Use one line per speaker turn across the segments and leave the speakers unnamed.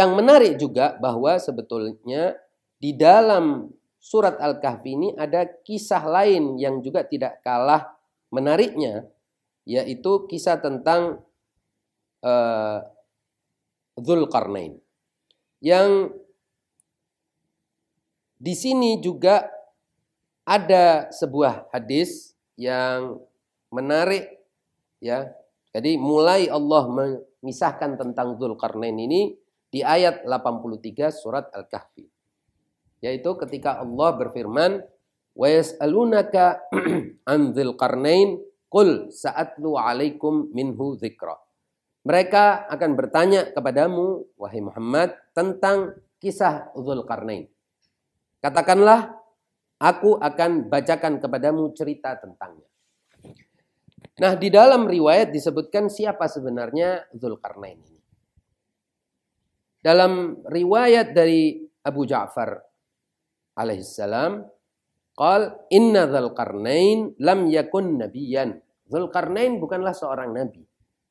Yang menarik juga bahwa sebetulnya di dalam surat Al-Kahfi ini ada kisah lain yang juga tidak kalah menariknya, yaitu kisah tentang uh, Zulkarnain. Yang di sini juga ada sebuah hadis yang menarik ya. Jadi mulai Allah memisahkan tentang Zulkarnain ini di ayat 83 surat Al-Kahfi. Yaitu ketika Allah berfirman, "Wa yas'alunaka an Dzulqarnain qul sa'atlu 'alaikum minhu dzikra." Mereka akan bertanya kepadamu, wahai Muhammad, tentang kisah Dzulqarnain. Katakanlah, aku akan bacakan kepadamu cerita tentangnya. Nah, di dalam riwayat disebutkan siapa sebenarnya Dzulqarnain ini. Dalam riwayat dari Abu Ja'far alaihissalam, qal inna Dzulqarnain lam yakun nabiyan. Dzulqarnain bukanlah seorang nabi.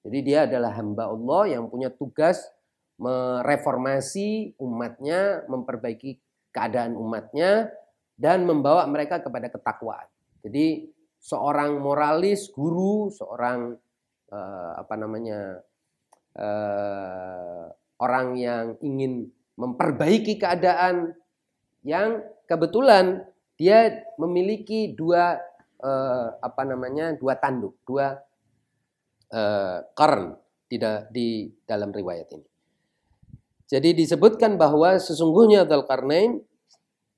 Jadi dia adalah hamba Allah yang punya tugas mereformasi umatnya, memperbaiki keadaan umatnya dan membawa mereka kepada ketakwaan. Jadi seorang moralis, guru, seorang uh, apa namanya uh, orang yang ingin memperbaiki keadaan yang kebetulan dia memiliki dua eh, apa namanya dua tanduk dua eh, karn tidak di dalam riwayat ini. Jadi disebutkan bahwa sesungguhnya Dzulkarnain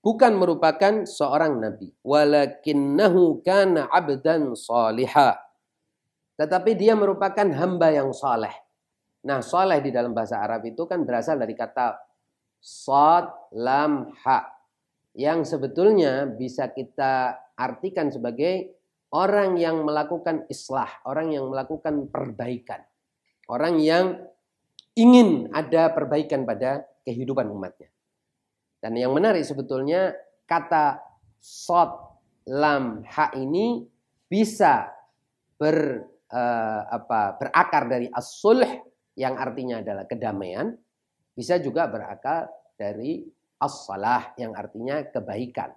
bukan merupakan seorang nabi, walakinnahu kana 'abdan salihah. Tetapi dia merupakan hamba yang saleh. Nah, soleh di dalam bahasa Arab itu kan berasal dari kata sod, lam, ha. Yang sebetulnya bisa kita artikan sebagai orang yang melakukan islah, orang yang melakukan perbaikan. Orang yang ingin ada perbaikan pada kehidupan umatnya. Dan yang menarik sebetulnya kata sod, lam, ha ini bisa ber, uh, apa, berakar dari as-sulh yang artinya adalah kedamaian, bisa juga berakal dari as-salah yang artinya kebaikan.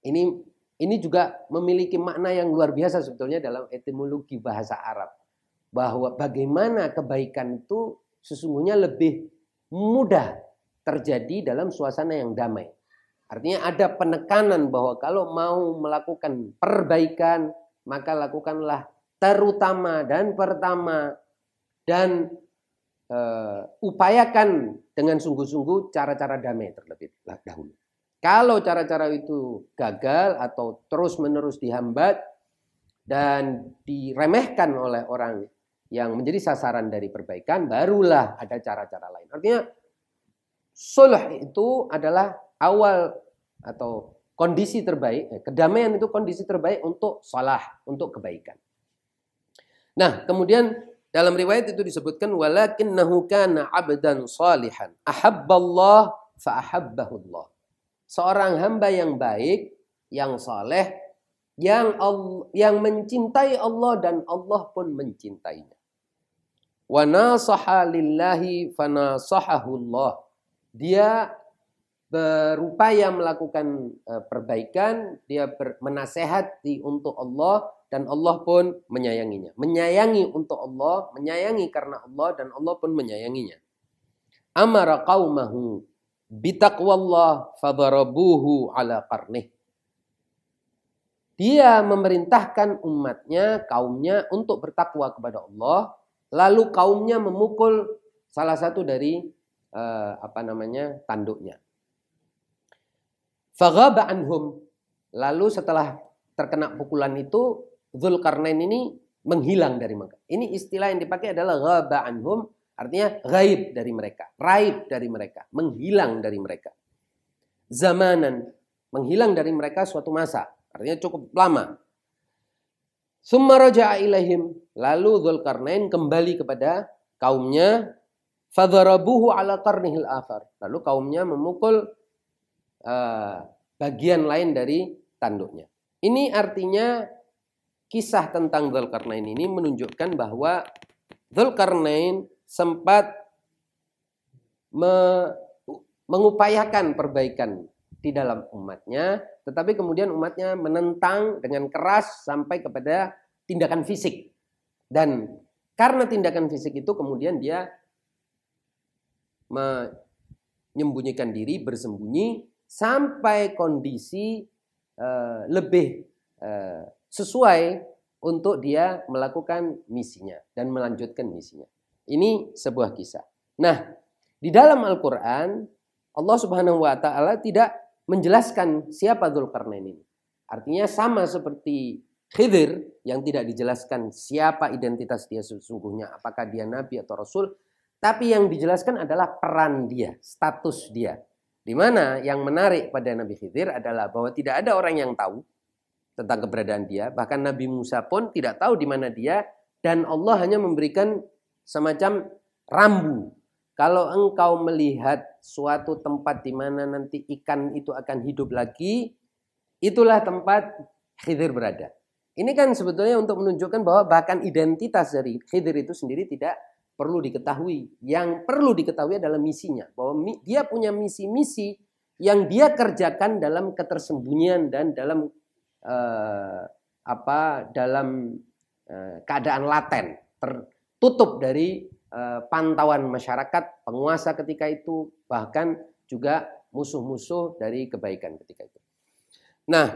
Ini ini juga memiliki makna yang luar biasa sebetulnya dalam etimologi bahasa Arab. Bahwa bagaimana kebaikan itu sesungguhnya lebih mudah terjadi dalam suasana yang damai. Artinya ada penekanan bahwa kalau mau melakukan perbaikan, maka lakukanlah terutama dan pertama dan uh, upayakan dengan sungguh-sungguh cara-cara damai terlebih dahulu. Kalau cara-cara itu gagal atau terus-menerus dihambat dan diremehkan oleh orang yang menjadi sasaran dari perbaikan, barulah ada cara-cara lain. Artinya sulh itu adalah awal atau kondisi terbaik, eh, kedamaian itu kondisi terbaik untuk salah, untuk kebaikan. Nah, kemudian dalam riwayat itu disebutkan walakinnahu kana 'abdan salihan. Ahabballah fa ahabbahullah. Seorang hamba yang baik, yang saleh, yang Allah, yang mencintai Allah dan Allah pun mencintainya. Wa nasaha lillahi fanasahahullah. Dia berupaya melakukan eh, perbaikan, dia menasehati untuk Allah dan Allah pun menyayanginya. Menyayangi untuk Allah, menyayangi karena Allah dan Allah pun menyayanginya. Amara qaumahu bitaqwallah fadarabuhu ala qarnih. Dia memerintahkan umatnya, kaumnya untuk bertakwa kepada Allah, lalu kaumnya memukul salah satu dari uh, apa namanya tanduknya. Faghaba anhum. Lalu setelah terkena pukulan itu Zulkarnain ini menghilang dari mereka. Ini istilah yang dipakai adalah ghaba anhum, artinya gaib dari mereka, raib dari mereka, menghilang dari mereka. Zamanan, menghilang dari mereka suatu masa, artinya cukup lama. Summa raja'a ilaihim, lalu Zulkarnain kembali kepada kaumnya, fadharabuhu ala qarnihil akhar. Lalu kaumnya memukul uh, bagian lain dari tanduknya. Ini artinya kisah tentang Zulkarnain ini menunjukkan bahwa Zulkarnain sempat me, mengupayakan perbaikan di dalam umatnya, tetapi kemudian umatnya menentang dengan keras sampai kepada tindakan fisik. Dan karena tindakan fisik itu kemudian dia menyembunyikan diri, bersembunyi sampai kondisi uh, lebih uh, sesuai untuk dia melakukan misinya dan melanjutkan misinya. Ini sebuah kisah. Nah, di dalam Al-Qur'an Allah Subhanahu wa taala tidak menjelaskan siapa Dzulkarnain ini. Artinya sama seperti Khidir yang tidak dijelaskan siapa identitas dia sesungguhnya, apakah dia nabi atau rasul, tapi yang dijelaskan adalah peran dia, status dia. Di mana yang menarik pada Nabi Khidir adalah bahwa tidak ada orang yang tahu tentang keberadaan dia. Bahkan Nabi Musa pun tidak tahu di mana dia dan Allah hanya memberikan semacam rambu. Kalau engkau melihat suatu tempat di mana nanti ikan itu akan hidup lagi, itulah tempat Khidir berada. Ini kan sebetulnya untuk menunjukkan bahwa bahkan identitas dari Khidir itu sendiri tidak perlu diketahui. Yang perlu diketahui adalah misinya. Bahwa dia punya misi-misi yang dia kerjakan dalam ketersembunyian dan dalam uh, apa dalam uh, keadaan laten, tertutup dari uh, pantauan masyarakat, penguasa ketika itu, bahkan juga musuh-musuh dari kebaikan ketika itu. Nah,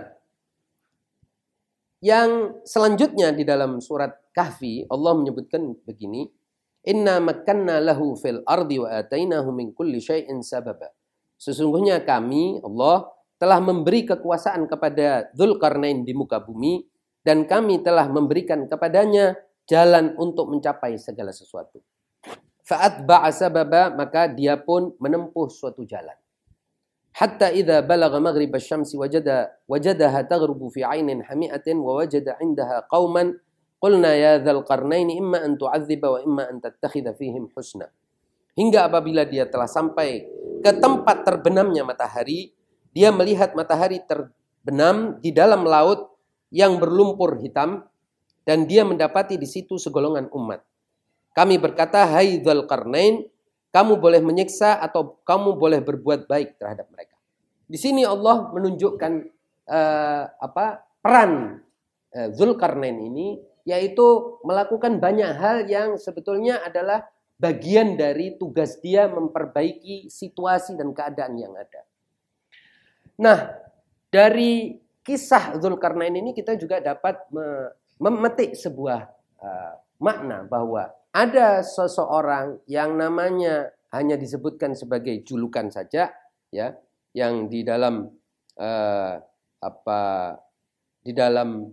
yang selanjutnya di dalam surat Kahfi Allah menyebutkan begini, Inna makanna lahu fil ardi wa atainahu min kulli syai'in sababa. Sesungguhnya kami Allah telah memberi kekuasaan kepada Dzulkarnain di muka bumi dan kami telah memberikan kepadanya jalan untuk mencapai segala sesuatu. Fa'at sababa maka dia pun menempuh suatu jalan. Hatta idza balagha maghrib asy-syamsi wajada wajadaha taghrubu fi 'ainin hami'atin wa wajada 'indaha qauman qulna ya dzal imma an tu'adziba wa imma an tattakhidha fihim husna. Hingga apabila dia telah sampai ke tempat terbenamnya matahari, dia melihat matahari terbenam di dalam laut yang berlumpur hitam dan dia mendapati di situ segolongan umat. Kami berkata, "Hai Dzulqarnain, kamu boleh menyiksa atau kamu boleh berbuat baik terhadap mereka." Di sini Allah menunjukkan uh, apa peran uh, Zulkarnain ini yaitu melakukan banyak hal yang sebetulnya adalah bagian dari tugas dia memperbaiki situasi dan keadaan yang ada. Nah, dari kisah Zulkarnain ini kita juga dapat memetik sebuah uh, makna bahwa ada seseorang yang namanya hanya disebutkan sebagai julukan saja ya yang di dalam uh, apa di dalam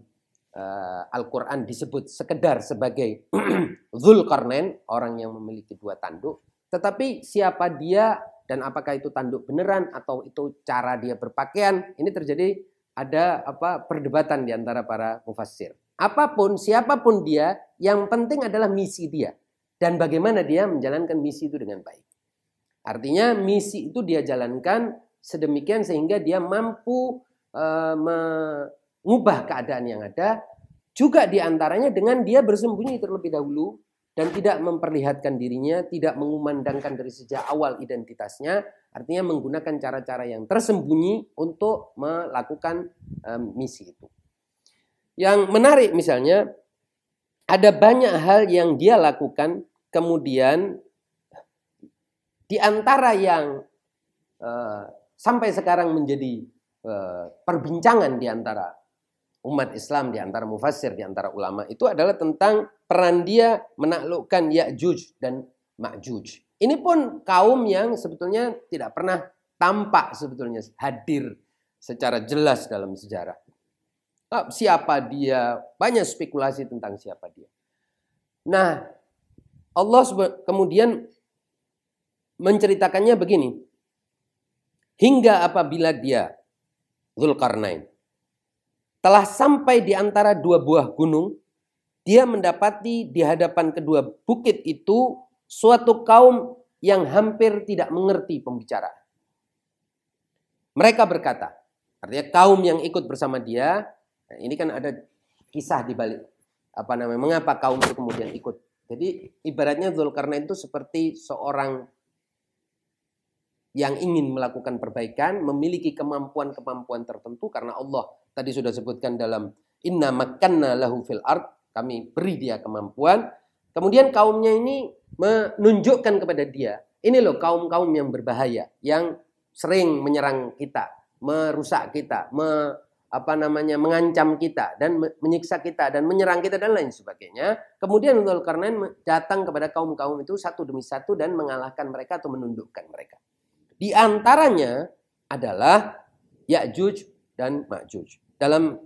uh, Al-Qur'an disebut sekedar sebagai Zulkarnain orang yang memiliki dua tanduk. Tetapi siapa dia dan apakah itu tanduk beneran atau itu cara dia berpakaian ini terjadi ada apa perdebatan di antara para mufassir. Apa pun siapa pun dia yang penting adalah misi dia dan bagaimana dia menjalankan misi itu dengan baik. Artinya misi itu dia jalankan sedemikian sehingga dia mampu uh, mengubah keadaan yang ada juga di antaranya dengan dia bersembunyi terlebih dahulu dan tidak memperlihatkan dirinya, tidak mengumandangkan dari sejak awal identitasnya, artinya menggunakan cara-cara yang tersembunyi untuk melakukan um, misi itu. Yang menarik misalnya, ada banyak hal yang dia lakukan, kemudian di antara yang uh, sampai sekarang menjadi uh, perbincangan di antara umat Islam, di antara mufassir, di antara ulama, itu adalah tentang peran dia menaklukkan Ya'juj dan Ma'juj. Ini pun kaum yang sebetulnya tidak pernah tampak sebetulnya hadir secara jelas dalam sejarah. Ah, siapa dia? Banyak spekulasi tentang siapa dia. Nah, Allah kemudian menceritakannya begini. Hingga apabila dia Zulkarnain telah sampai di antara dua buah gunung dia mendapati di hadapan kedua bukit itu suatu kaum yang hampir tidak mengerti pembicaraan. Mereka berkata, artinya kaum yang ikut bersama dia, ini kan ada kisah di balik apa namanya, mengapa kaum itu kemudian ikut. Jadi ibaratnya Zulkarnain itu seperti seorang yang ingin melakukan perbaikan memiliki kemampuan-kemampuan tertentu karena Allah tadi sudah sebutkan dalam inna makanna lahu fil ard kami beri dia kemampuan kemudian kaumnya ini menunjukkan kepada dia ini loh kaum-kaum yang berbahaya yang sering menyerang kita merusak kita me, apa namanya mengancam kita dan menyiksa kita dan menyerang kita dan lain sebagainya. Kemudian Zulkarnain datang kepada kaum-kaum itu satu demi satu dan mengalahkan mereka atau menundukkan mereka. Di antaranya adalah Ya'juj dan Ma'juj. Dalam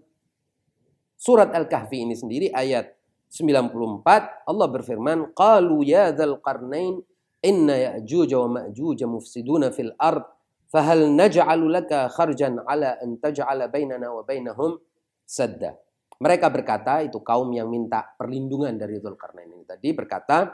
surat Al-Kahfi ini sendiri ayat 94 Allah berfirman, "Qalu ya dzal qarnain inna Ya'juj wa Ma'juj mufsiduna fil ard Fahal naj'alu laka kharjan ala an taj'ala bainana wa bainahum sadda. Mereka berkata, itu kaum yang minta perlindungan dari Dzulkarnain ini tadi berkata,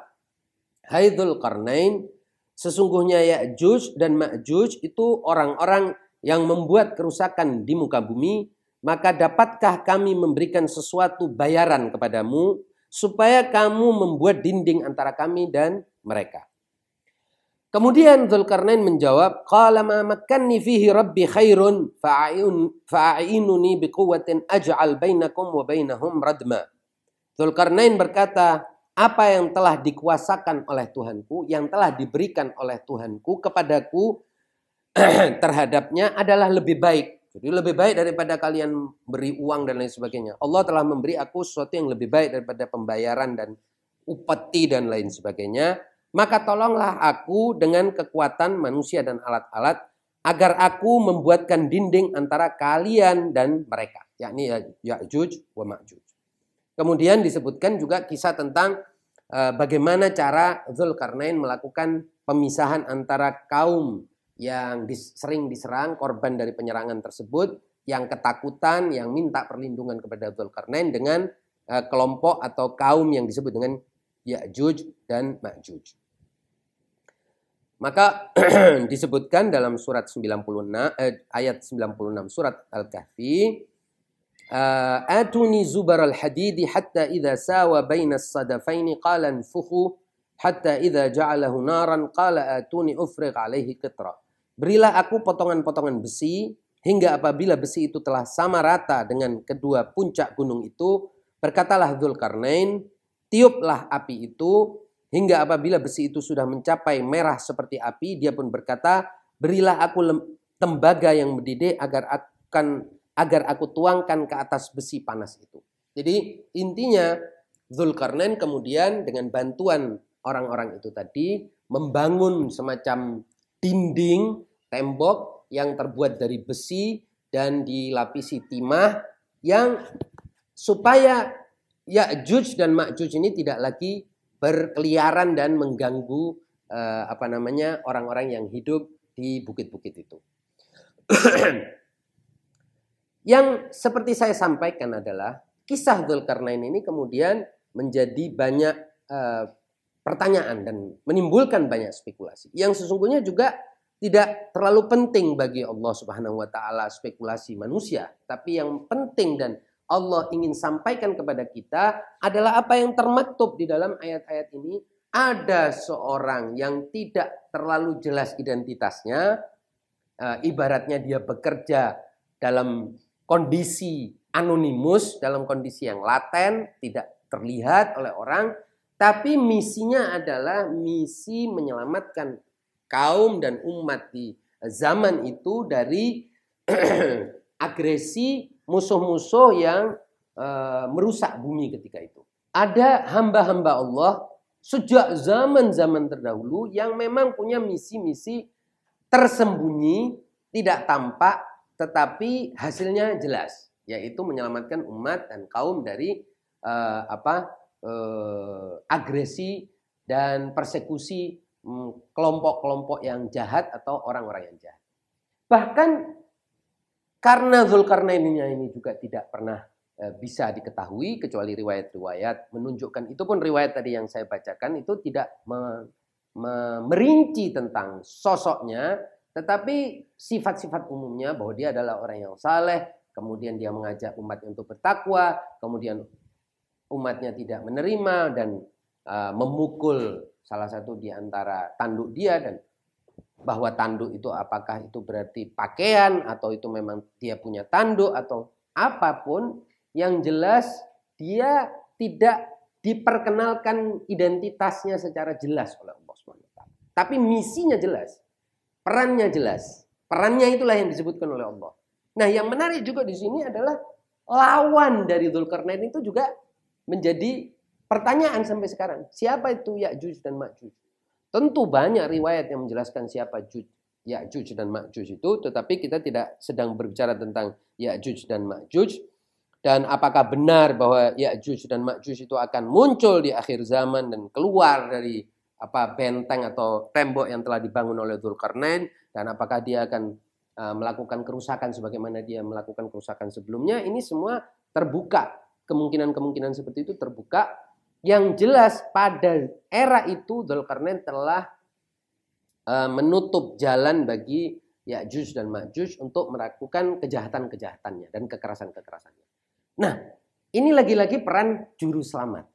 Hai Dzulkarnain, sesungguhnya Ya'juj dan Ma'juj itu orang-orang yang membuat kerusakan di muka bumi, maka dapatkah kami memberikan sesuatu bayaran kepadamu supaya kamu membuat dinding antara kami dan mereka. Kemudian Zulkarnain menjawab, "Qala ma makkanni rabbi khairun fa'in fa'inuni biquwwatin aj'al bainakum wa radma." Zulkarnain berkata, apa yang telah dikuasakan oleh Tuhanku, yang telah diberikan oleh Tuhanku kepadaku terhadapnya adalah lebih baik. Jadi lebih baik daripada kalian beri uang dan lain sebagainya. Allah telah memberi aku sesuatu yang lebih baik daripada pembayaran dan upeti dan lain sebagainya maka tolonglah aku dengan kekuatan manusia dan alat-alat agar aku membuatkan dinding antara kalian dan mereka, yakni Ya'juj wa Ma'juj. Kemudian disebutkan juga kisah tentang uh, bagaimana cara Zulkarnain melakukan pemisahan antara kaum yang dis, sering diserang korban dari penyerangan tersebut, yang ketakutan, yang minta perlindungan kepada Zulkarnain dengan uh, kelompok atau kaum yang disebut dengan Ya'juj dan Ma'juj. Maka disebutkan dalam surat 96 eh, ayat 96 surat Al-Kahfi eh, atuni zubar al-hadid hatta idza sawa baina as-sadafain qala anfukhu hatta idza ja'alahu naran qala atuni ufrigh alaihi qitra. Berilah aku potongan-potongan besi hingga apabila besi itu telah sama rata dengan kedua puncak gunung itu berkatalah Dzulkarnain tiuplah api itu Hingga apabila besi itu sudah mencapai merah seperti api, dia pun berkata, "Berilah aku tembaga yang mendidih agar akan agar aku tuangkan ke atas besi panas itu." Jadi intinya Zulkarnain kemudian dengan bantuan orang-orang itu tadi membangun semacam dinding tembok yang terbuat dari besi dan dilapisi timah yang supaya Ya'juj dan Ma'juj ini tidak lagi berkeliaran dan mengganggu uh, apa namanya orang-orang yang hidup di bukit-bukit itu. yang seperti saya sampaikan adalah kisah Dzulkarnain ini kemudian menjadi banyak uh, pertanyaan dan menimbulkan banyak spekulasi. Yang sesungguhnya juga tidak terlalu penting bagi Allah Subhanahu wa taala spekulasi manusia, tapi yang penting dan Allah ingin sampaikan kepada kita adalah apa yang termaktub di dalam ayat-ayat ini. Ada seorang yang tidak terlalu jelas identitasnya, eh, ibaratnya dia bekerja dalam kondisi anonimus, dalam kondisi yang laten, tidak terlihat oleh orang, tapi misinya adalah misi menyelamatkan kaum dan umat di zaman itu dari agresi musuh-musuh yang uh, merusak bumi ketika itu. Ada hamba-hamba Allah sejak zaman-zaman terdahulu yang memang punya misi-misi tersembunyi, tidak tampak, tetapi hasilnya jelas, yaitu menyelamatkan umat dan kaum dari uh, apa uh, agresi dan persekusi kelompok-kelompok yang jahat atau orang-orang yang jahat. Bahkan karena Zulkarnainnya ini juga tidak pernah e, bisa diketahui kecuali riwayat-riwayat menunjukkan itu pun riwayat tadi yang saya bacakan itu tidak me, me, merinci tentang sosoknya tetapi sifat-sifat umumnya bahwa dia adalah orang yang saleh kemudian dia mengajak umat untuk bertakwa kemudian umatnya tidak menerima dan uh, memukul salah satu di antara tanduk dia dan bahwa tanduk itu apakah itu berarti pakaian atau itu memang dia punya tanduk atau apa pun yang jelas dia tidak diperkenalkan identitasnya secara jelas oleh Allah SWT. Tapi misinya jelas, perannya jelas. Perannya itulah yang disebutkan oleh Allah. Nah, yang menarik juga di sini adalah lawan dari Zulkarnain itu juga menjadi pertanyaan sampai sekarang. Siapa itu Ya'juj dan Ma'juj? Tentu banyak riwayat yang menjelaskan siapa Juj, Ya'juj dan Ma'juj itu, tetapi kita tidak sedang berbicara tentang Ya'juj dan Ma'juj. Dan apakah benar bahwa Ya'juj dan Ma'juj itu akan muncul di akhir zaman dan keluar dari apa benteng atau tembok yang telah dibangun oleh Dzulkarnain dan apakah dia akan uh, melakukan kerusakan sebagaimana dia melakukan kerusakan sebelumnya ini semua terbuka kemungkinan-kemungkinan seperti itu terbuka yang jelas pada era itu Dzulkarnain telah uh, menutup jalan bagi Ya'juj dan Ma'juj untuk melakukan kejahatan-kejahatannya dan kekerasan-kekerasannya. Nah, ini lagi-lagi peran juru selamat.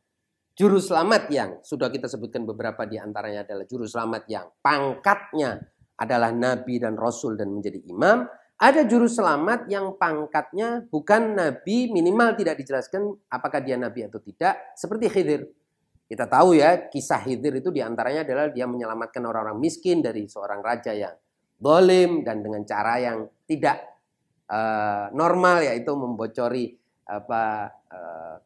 Juru selamat yang sudah kita sebutkan beberapa di antaranya adalah juru selamat yang pangkatnya adalah nabi dan rasul dan menjadi imam. Ada juru selamat yang pangkatnya bukan nabi, minimal tidak dijelaskan apakah dia nabi atau tidak, seperti Khidir. Kita tahu ya, kisah Khidir itu di antaranya adalah dia menyelamatkan orang-orang miskin dari seorang raja yang dolim dan dengan cara yang tidak uh, normal yaitu membocori apa uh,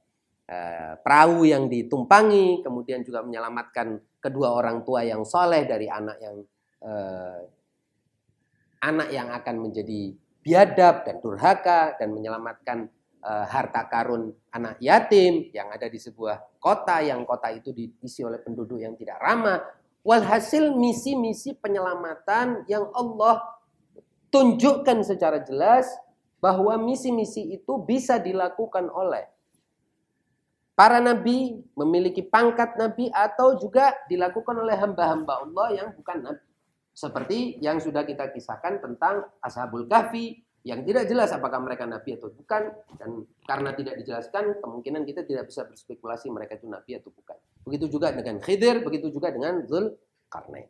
uh, perahu yang ditumpangi, kemudian juga menyelamatkan kedua orang tua yang soleh dari anak yang uh, anak yang akan menjadi biadab dan durhaka dan menyelamatkan uh, harta karun anak yatim yang ada di sebuah kota yang kota itu diisi oleh penduduk yang tidak ramah. Walhasil misi-misi penyelamatan yang Allah tunjukkan secara jelas bahwa misi-misi itu bisa dilakukan oleh para nabi memiliki pangkat nabi atau juga dilakukan oleh hamba-hamba Allah yang bukan nabi. Seperti yang sudah kita kisahkan tentang Ashabul Kahfi yang tidak jelas apakah mereka nabi atau bukan dan karena tidak dijelaskan kemungkinan kita tidak bisa berspekulasi mereka itu nabi atau bukan. Begitu juga dengan Khidir, begitu juga dengan Zul Karnain.